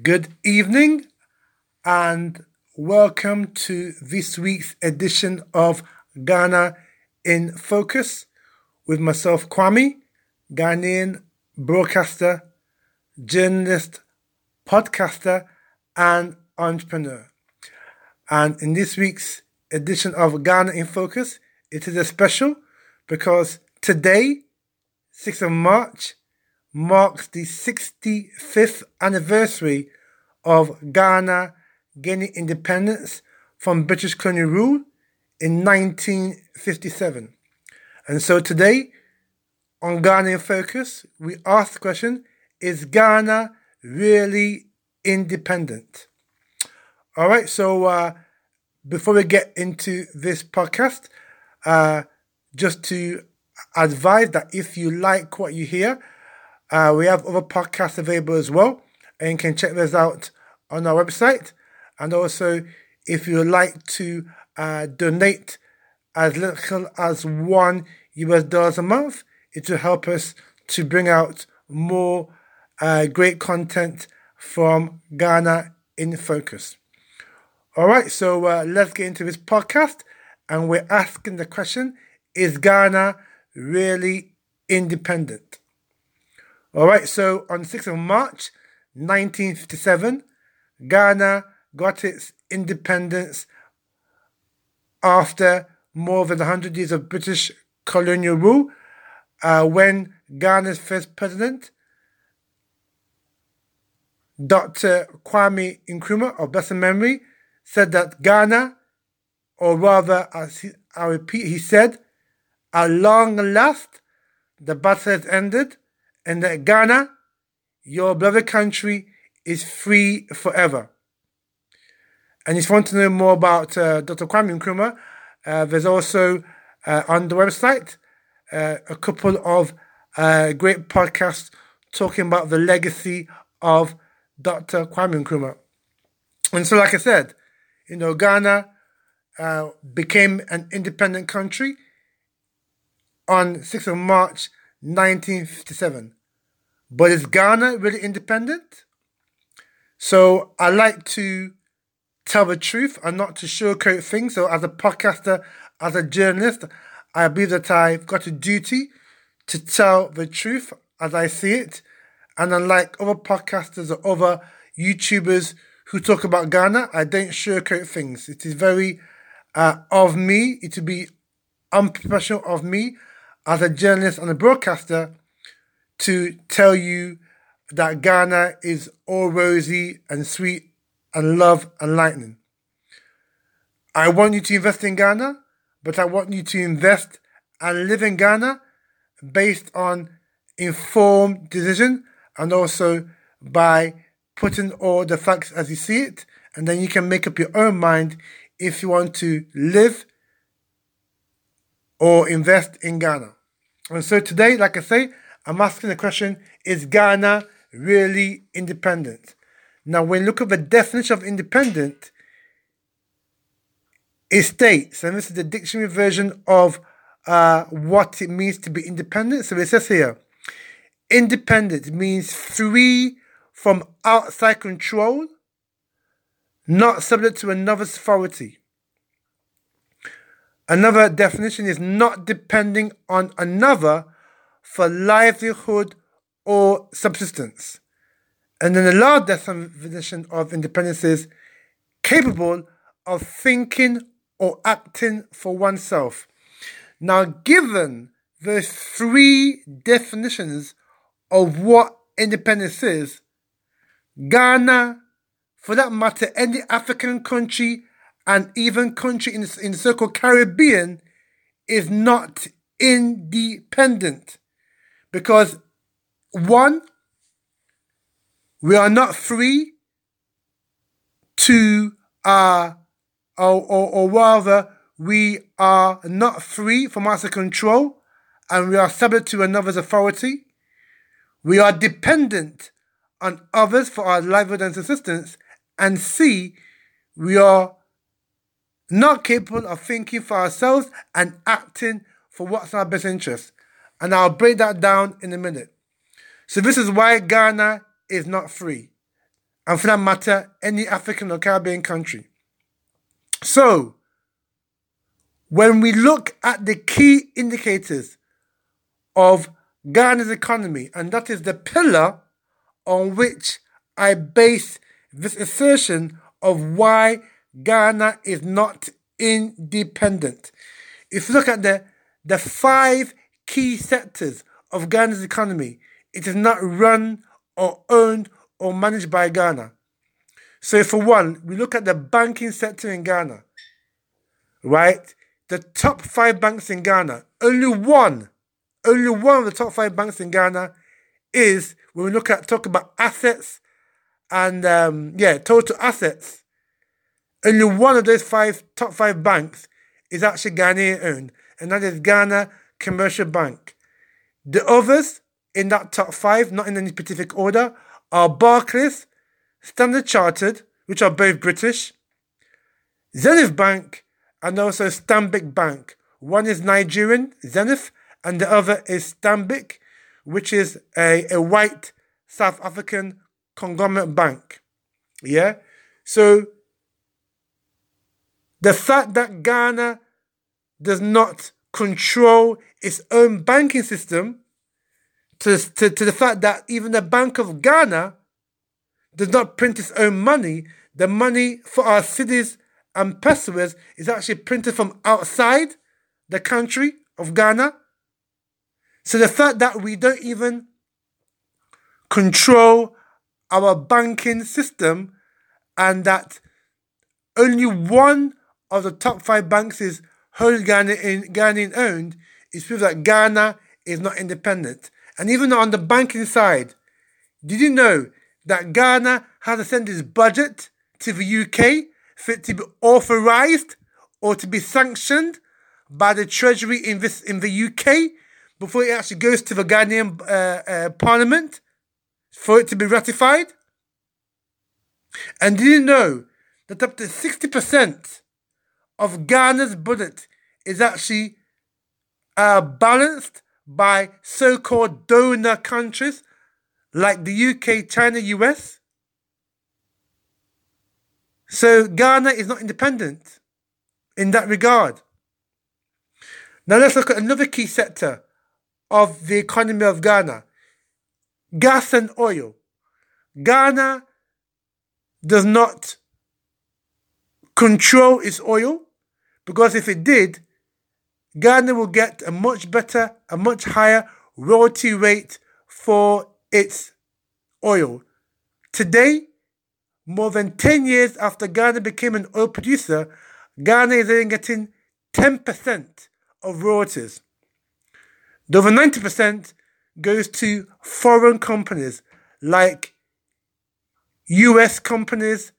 Good evening and welcome to this week's edition of Ghana in Focus with myself, Kwame, Ghanaian broadcaster, journalist, podcaster, and entrepreneur. And in this week's edition of Ghana in Focus, it is a special because today, 6th of March, marks the 65th anniversary of Ghana gaining independence from British colonial rule in 1957. And so today, on Ghana in Focus, we ask the question Is Ghana really independent? All right, so uh, before we get into this podcast, uh, just to advise that if you like what you hear, uh, we have other podcasts available as well, and you can check those out on our website. And also, if you would like to uh, donate as little as one US dollars a month, it will help us to bring out more uh, great content from Ghana in Focus. All right, so uh, let's get into this podcast. And we're asking the question Is Ghana really independent? All right, so on 6th of March 1957, Ghana got its independence after more than 100 years of British colonial rule uh, when Ghana's first president, Dr. Kwame Nkrumah of blessed memory, said that Ghana, or rather, I repeat, he said, at long last, the battle has ended, and that Ghana, your beloved country, is free forever. And if you want to know more about uh, Dr. Kwame Nkrumah, uh, there's also uh, on the website uh, a couple of uh, great podcasts talking about the legacy of Dr. Kwame Nkrumah. And so, like I said, you know, Ghana uh, became an independent country on 6th of March 1957. But is Ghana really independent? So I like to tell the truth and not to sugarcoat things. So as a podcaster, as a journalist, I believe that I've got a duty to tell the truth as I see it. And unlike other podcasters or other YouTubers who talk about Ghana, I don't sugarcoat things. It is very uh, of me, it would be unprofessional of me as a journalist and a broadcaster to tell you that Ghana is all rosy and sweet and love and lightning. I want you to invest in Ghana, but I want you to invest and live in Ghana based on informed decision and also by putting all the facts as you see it, and then you can make up your own mind if you want to live or invest in Ghana. And so today, like I say, I'm asking the question Is Ghana really independent? Now, when you look at the definition of independent, it states, and this is the dictionary version of uh, what it means to be independent. So it says here independent means free from outside control, not subject to another's authority. Another definition is not depending on another for livelihood or subsistence. And then the last definition of independence is capable of thinking or acting for oneself. Now, given the three definitions of what independence is, Ghana, for that matter, any African country and even country in, in the so-called Caribbean is not independent. Because one, we are not free to, uh, or, or, or rather, we are not free from outside control and we are subject to another's authority. We are dependent on others for our livelihood and subsistence. And C, we are not capable of thinking for ourselves and acting for what's in our best interest. And I'll break that down in a minute. So, this is why Ghana is not free. and for that matter, any African or Caribbean country. So, when we look at the key indicators of Ghana's economy, and that is the pillar on which I base this assertion of why Ghana is not independent. If you look at the, the five key sectors of Ghana's economy, it is not run or owned or managed by Ghana. So, for one, we look at the banking sector in Ghana, right? The top five banks in Ghana, only one, only one of the top five banks in Ghana is when we look at talk about assets and um, yeah, total assets. Only one of those five top five banks is actually Ghanaian owned, and that is Ghana Commercial Bank. The others in that top five, not in any specific order, are Barclays, Standard Chartered, which are both British, Zenith Bank, and also Stanbic Bank. One is Nigerian, Zenith, and the other is Stanbic, which is a, a white South African conglomerate bank. Yeah? So the fact that Ghana does not control its own banking system to, to, to the fact that even the Bank of Ghana does not print its own money. The money for our cedis and pesewas is actually printed from outside the country of Ghana. So the fact that we don't even control our banking system and that only one of the top five banks is wholly Ghanaian, Ghanaian owned is proof that Ghana is not independent. And even on the banking side, did you know that Ghana has to send its budget to the UK for it to be authorized or to be sanctioned by the Treasury in, this, in the UK before it actually goes to the Ghanaian uh, uh, Parliament for it to be ratified? And did you know that up to 60% of Ghana's budget is actually uh, balanced by so called donor countries like the UK, China, US. So Ghana is not independent in that regard. Now let's look at another key sector of the economy of Ghana gas and oil. Ghana does not control its oil because if it did, Ghana will get a much better, a much higher royalty rate for its oil. Today, more than 10 years after Ghana became an oil producer, Ghana is only getting 10% of royalties. The over 90% goes to foreign companies like US companies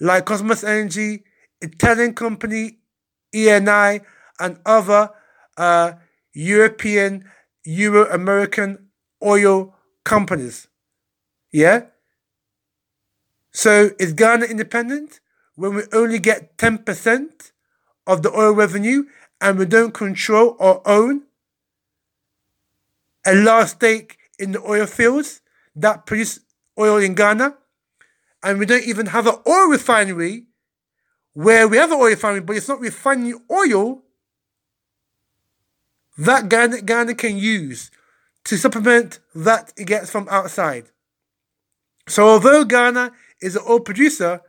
like Kosmos Energy, Italian company ENI, and other uh, European, Euro American oil companies. Yeah? So is Ghana independent when we only get 10% of the oil revenue and we don't control or own a large stake in the oil fields that produce oil in Ghana? And we don't even have an oil refinery where we have oil refinery, but it's not refining oil that Ghana, Ghana can use to supplement that it gets from outside. So although Ghana is an oil producer,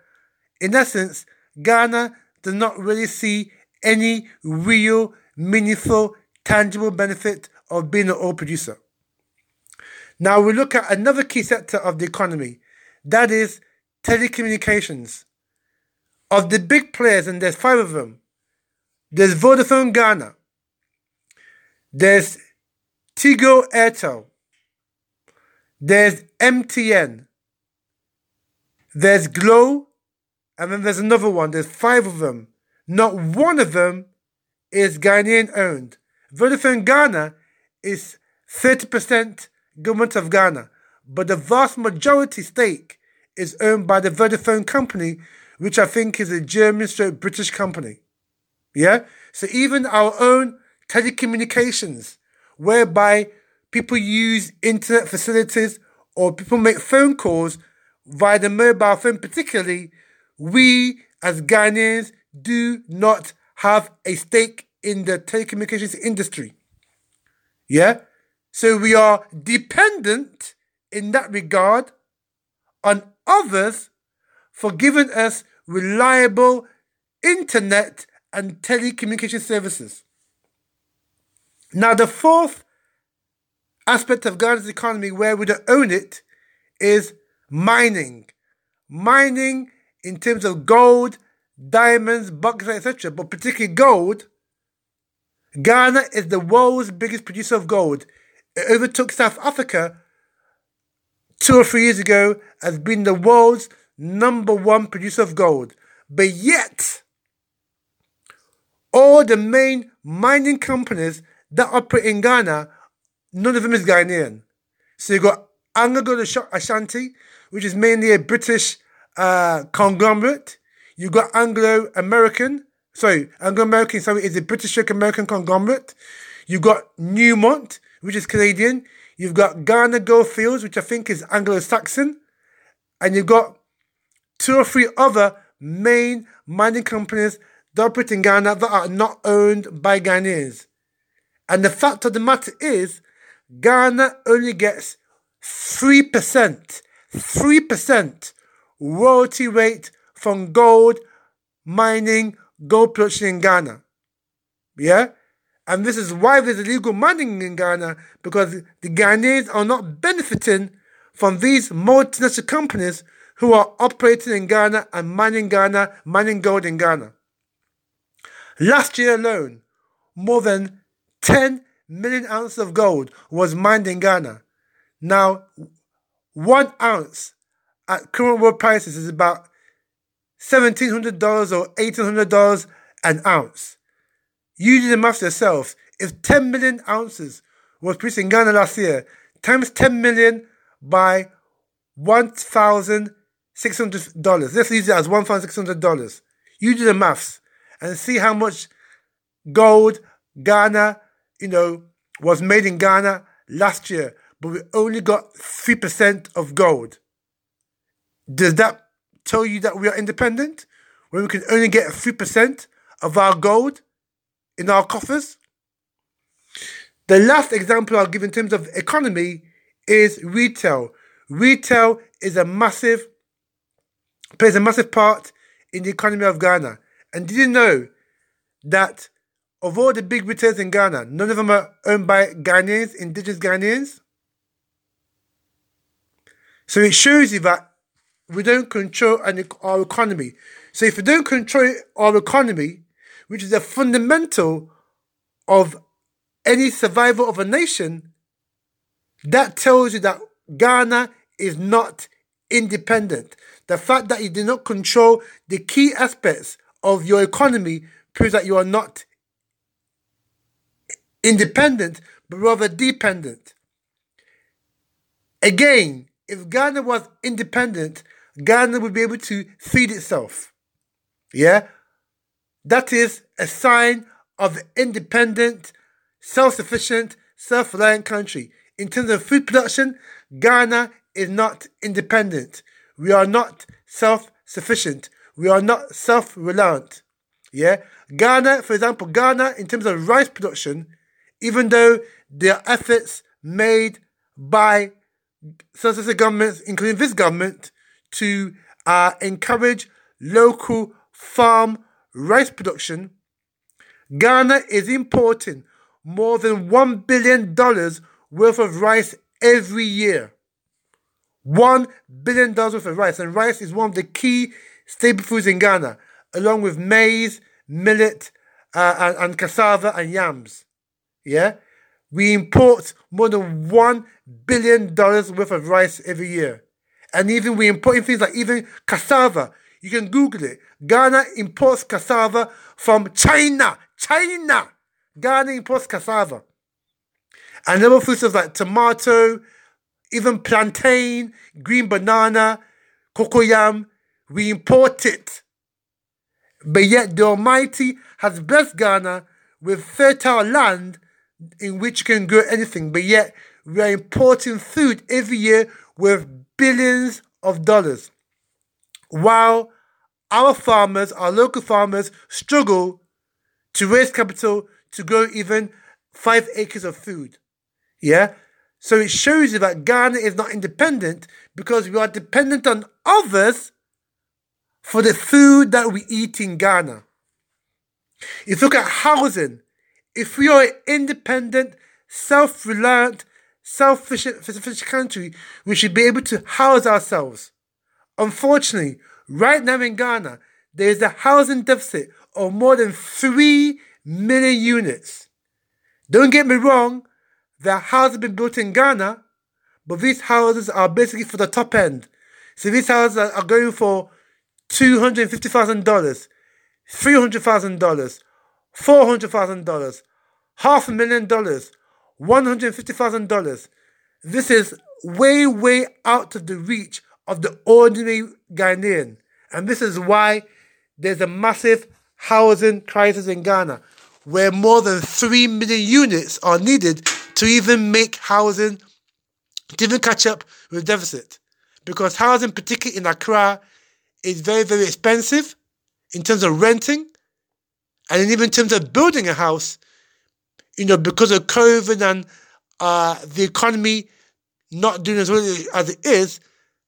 in essence, Ghana does not really see any real, meaningful, tangible benefit of being an oil producer. Now we look at another key sector of the economy, that is telecommunications. Of the big players, and there's five of them, there's Vodafone Ghana, there's Tigo Airtel. There's MTN. There's Glo. And then there's another one. There's five of them. Not one of them is Ghanaian owned. Vodafone Ghana is 30% government of Ghana. But the vast majority stake is owned by the Vodafone company, which I think is a German stroke British company. Yeah? So even our own telecommunications, whereby people use internet facilities or people make phone calls via the mobile phone, particularly, we as Ghanaians do not have a stake in the telecommunications industry. Yeah? So we are dependent in that regard on others for giving us reliable internet and telecommunication services. Now, the fourth aspect of Ghana's economy where we don't own it is mining. Mining in terms of gold, diamonds, bauxite, etc., but particularly gold. Ghana is the world's biggest producer of gold. It overtook South Africa two or three years ago as being the world's number one producer of gold. But yet, all the main mining companies that operate in Ghana, none of them is Ghanaian. So you've got AngloGold Ashanti, which is mainly a British uh, conglomerate. You've got Anglo American, sorry, Anglo American, sorry, is a British American conglomerate. You've got Newmont, which is Canadian. You've got Ghana Goldfields, which I think is Anglo Saxon. And you've got two or three other main mining companies that operate in Ghana that are not owned by Ghanaians. And the fact of the matter is, Ghana only gets 3%, 3% royalty rate from gold mining, gold production in Ghana. Yeah? And this is why there's illegal mining in Ghana, because the Ghanaians are not benefiting from these multinational companies who are operating in Ghana and mining Ghana, mining gold in Ghana. Last year alone, more than 10 million ounces of gold was mined in Ghana. Now, one ounce at current world prices is about $1,700 or $1,800 an ounce. You do the math yourself. If 10 million ounces was produced in Ghana last year, times 10 million by $1,600, let's use it as $1,600. You do the maths and see how much gold Ghana, you know, was made in Ghana last year, but we only got 3% of gold. Does that tell you that we are independent when we can only get 3% of our gold in our coffers? The last example I'll give in terms of economy is retail. Retail is a massive plays a massive part in the economy of Ghana. And did you know that of all the big retailers in Ghana, none of them are owned by Ghanaians, indigenous Ghanaians? So it shows you that we don't control our economy. So if we don't control our economy, which is a fundamental of any survival of a nation, that tells you that Ghana is not independent. The fact that you do not control the key aspects of your economy proves that you are not independent, but rather dependent. Again, if Ghana was independent, Ghana would be able to feed itself. Yeah? That is a sign of an independent, self sufficient, self reliant country. In terms of food production, Ghana is not independent. We are not self sufficient. We are not self reliant. Yeah? Ghana, for example, Ghana, in terms of rice production, even though there are efforts made by successive governments, including this government, to uh, encourage local farm rice production, Ghana is importing more than $1 billion worth of rice every year. $1 billion worth of rice. And rice is one of the key staple foods in Ghana, along with maize, millet, uh, and, and cassava and yams. Yeah? We import more than $1 billion worth of rice every year. And even we import things like even cassava. You can Google it. Ghana imports cassava from China. China. Ghana imports cassava. And other fruits like tomato, even plantain, green banana, cocoyam, we import it. But yet the Almighty has blessed Ghana with fertile land in which you can grow anything. But yet we are importing food every year with billions of dollars, while our farmers, our local farmers, struggle to raise capital to grow even five acres of food. Yeah? So it shows you that Ghana is not independent because we are dependent on others for the food that we eat in Ghana. If you look at housing, if we are an independent, self reliant, self sufficient country, we should be able to house ourselves. Unfortunately, right now in Ghana, there is a housing deficit of more than 3 million units. Don't get me wrong, the houses have been built in Ghana, but these houses are basically for the top end. So these houses are going for $250,000, $300,000, $400,000, half a million dollars, $150,000. This is way, way out of the reach of the ordinary Ghanaian. And this is why there's a massive housing crisis in Ghana, where more than 3 million units are needed to even make housing, to even catch up with deficit. Because housing, particularly in Accra, is very, very expensive in terms of renting and even in terms of building a house, you know, because of COVID and uh, the economy not doing as well as it is,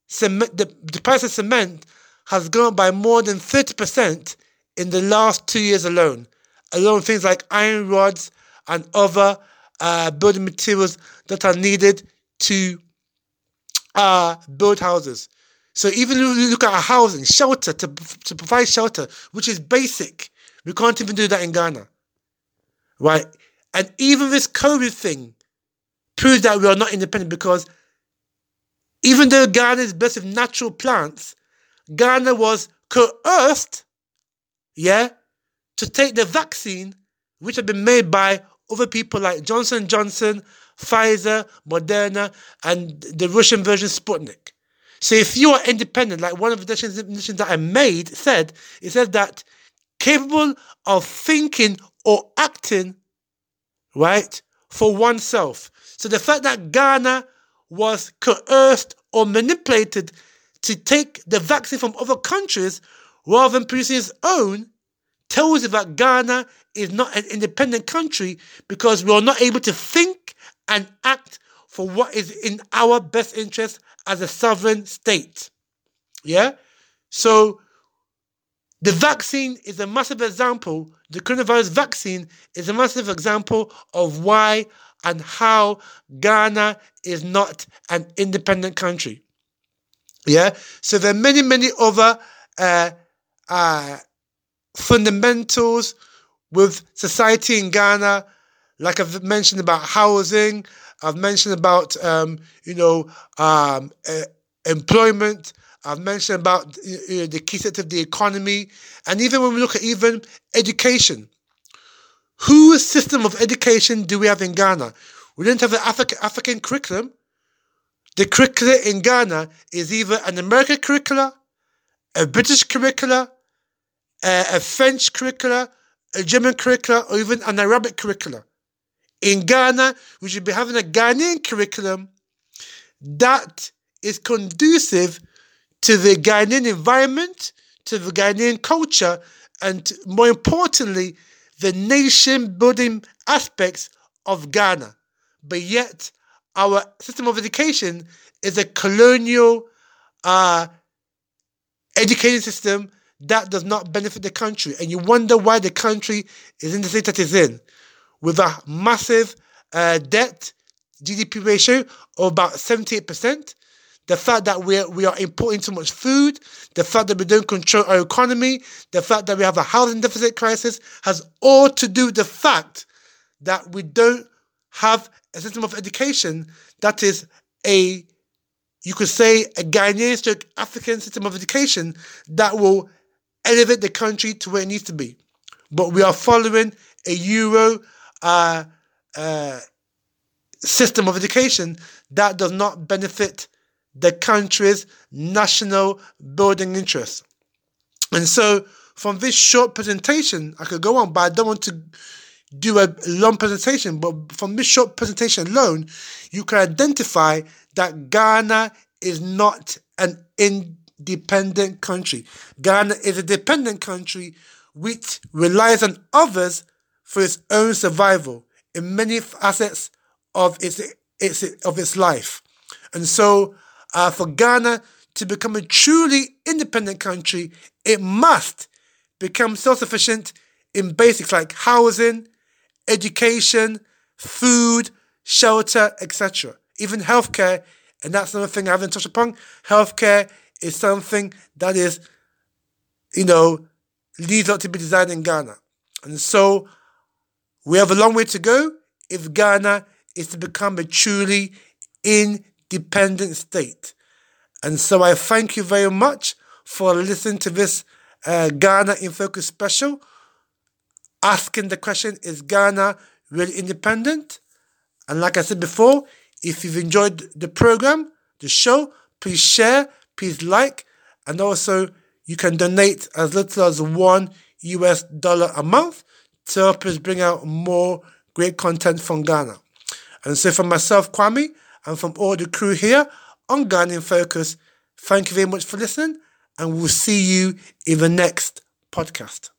cement, the, the price of cement has gone by more than 30% in the last two years alone. Alone things like iron rods and other uh, building materials that are needed to uh, build houses. So even if you look at housing, shelter, to, to provide shelter, which is basic, we can't even do that in Ghana. Right? And even this COVID thing proves that we are not independent because even though Ghana is blessed with natural plants, Ghana was coerced, yeah, to take the vaccine which had been made by other people like Johnson Johnson, Pfizer, Moderna, and the Russian version Sputnik. So if you are independent, like one of the definitions that I made said, it said that capable of thinking or acting, right, for oneself. So the fact that Ghana was coerced or manipulated to take the vaccine from other countries rather than producing its own tells you that Ghana is not an independent country because we are not able to think and act for what is in our best interest as a sovereign state. Yeah? So the vaccine is a massive example, the coronavirus vaccine is a massive example of why and how Ghana is not an independent country. Yeah? So there are many, many other uh, uh, fundamentals with society in Ghana, like I've mentioned about housing, I've mentioned about um, you know um, uh, employment. I've mentioned about you know, the key sector of the economy, and even when we look at even education, whose system of education do we have in Ghana? We don't have an African African curriculum. The curricula in Ghana is either an American curricula, a British curricula, a, a French curricula, a German curricula, or even an Arabic curricula. In Ghana, we should be having a Ghanaian curriculum that is conducive to the Ghanaian environment, to the Ghanaian culture, and more importantly, the nation building aspects of Ghana. But yet, our system of education is a colonial uh, education system that does not benefit the country. And you wonder why the country is in the state that it's in, with a massive uh, debt GDP ratio of about 78%. The fact that we we are importing so much food, the fact that we don't control our economy, the fact that we have a housing deficit crisis has all to do with the fact that we don't have a system of education that is a, you could say, a Ghanaian African system of education that will elevate the country to where it needs to be. But we are following a Euro uh, uh, system of education that does not benefit the country's national building interests. And so, from this short presentation, I could go on, but I don't want to do a long presentation. But from this short presentation alone, you can identify that Ghana is not an independent country. Ghana is a dependent country which relies on others for its own survival in many facets of its, its of its life. And so, uh, for Ghana to become a truly independent country, it must become self-sufficient in basics like housing, education, food, shelter, etc. Even healthcare, and that's another thing I haven't touched upon. Healthcare is something that is, you know, leaves out to be designed in Ghana. And so we have a long way to go if Ghana is to become a truly independent state. And so I thank you very much for listening to this uh, Ghana in Focus special, asking the question Is Ghana really independent? And like I said before, if you've enjoyed the program, the show, please share, please like, and also you can donate as little as one US dollar a month to help us bring out more great content from Ghana. And so, from myself, Kwame, and from all the crew here on Ghana in Focus, thank you very much for listening, and we'll see you in the next podcast.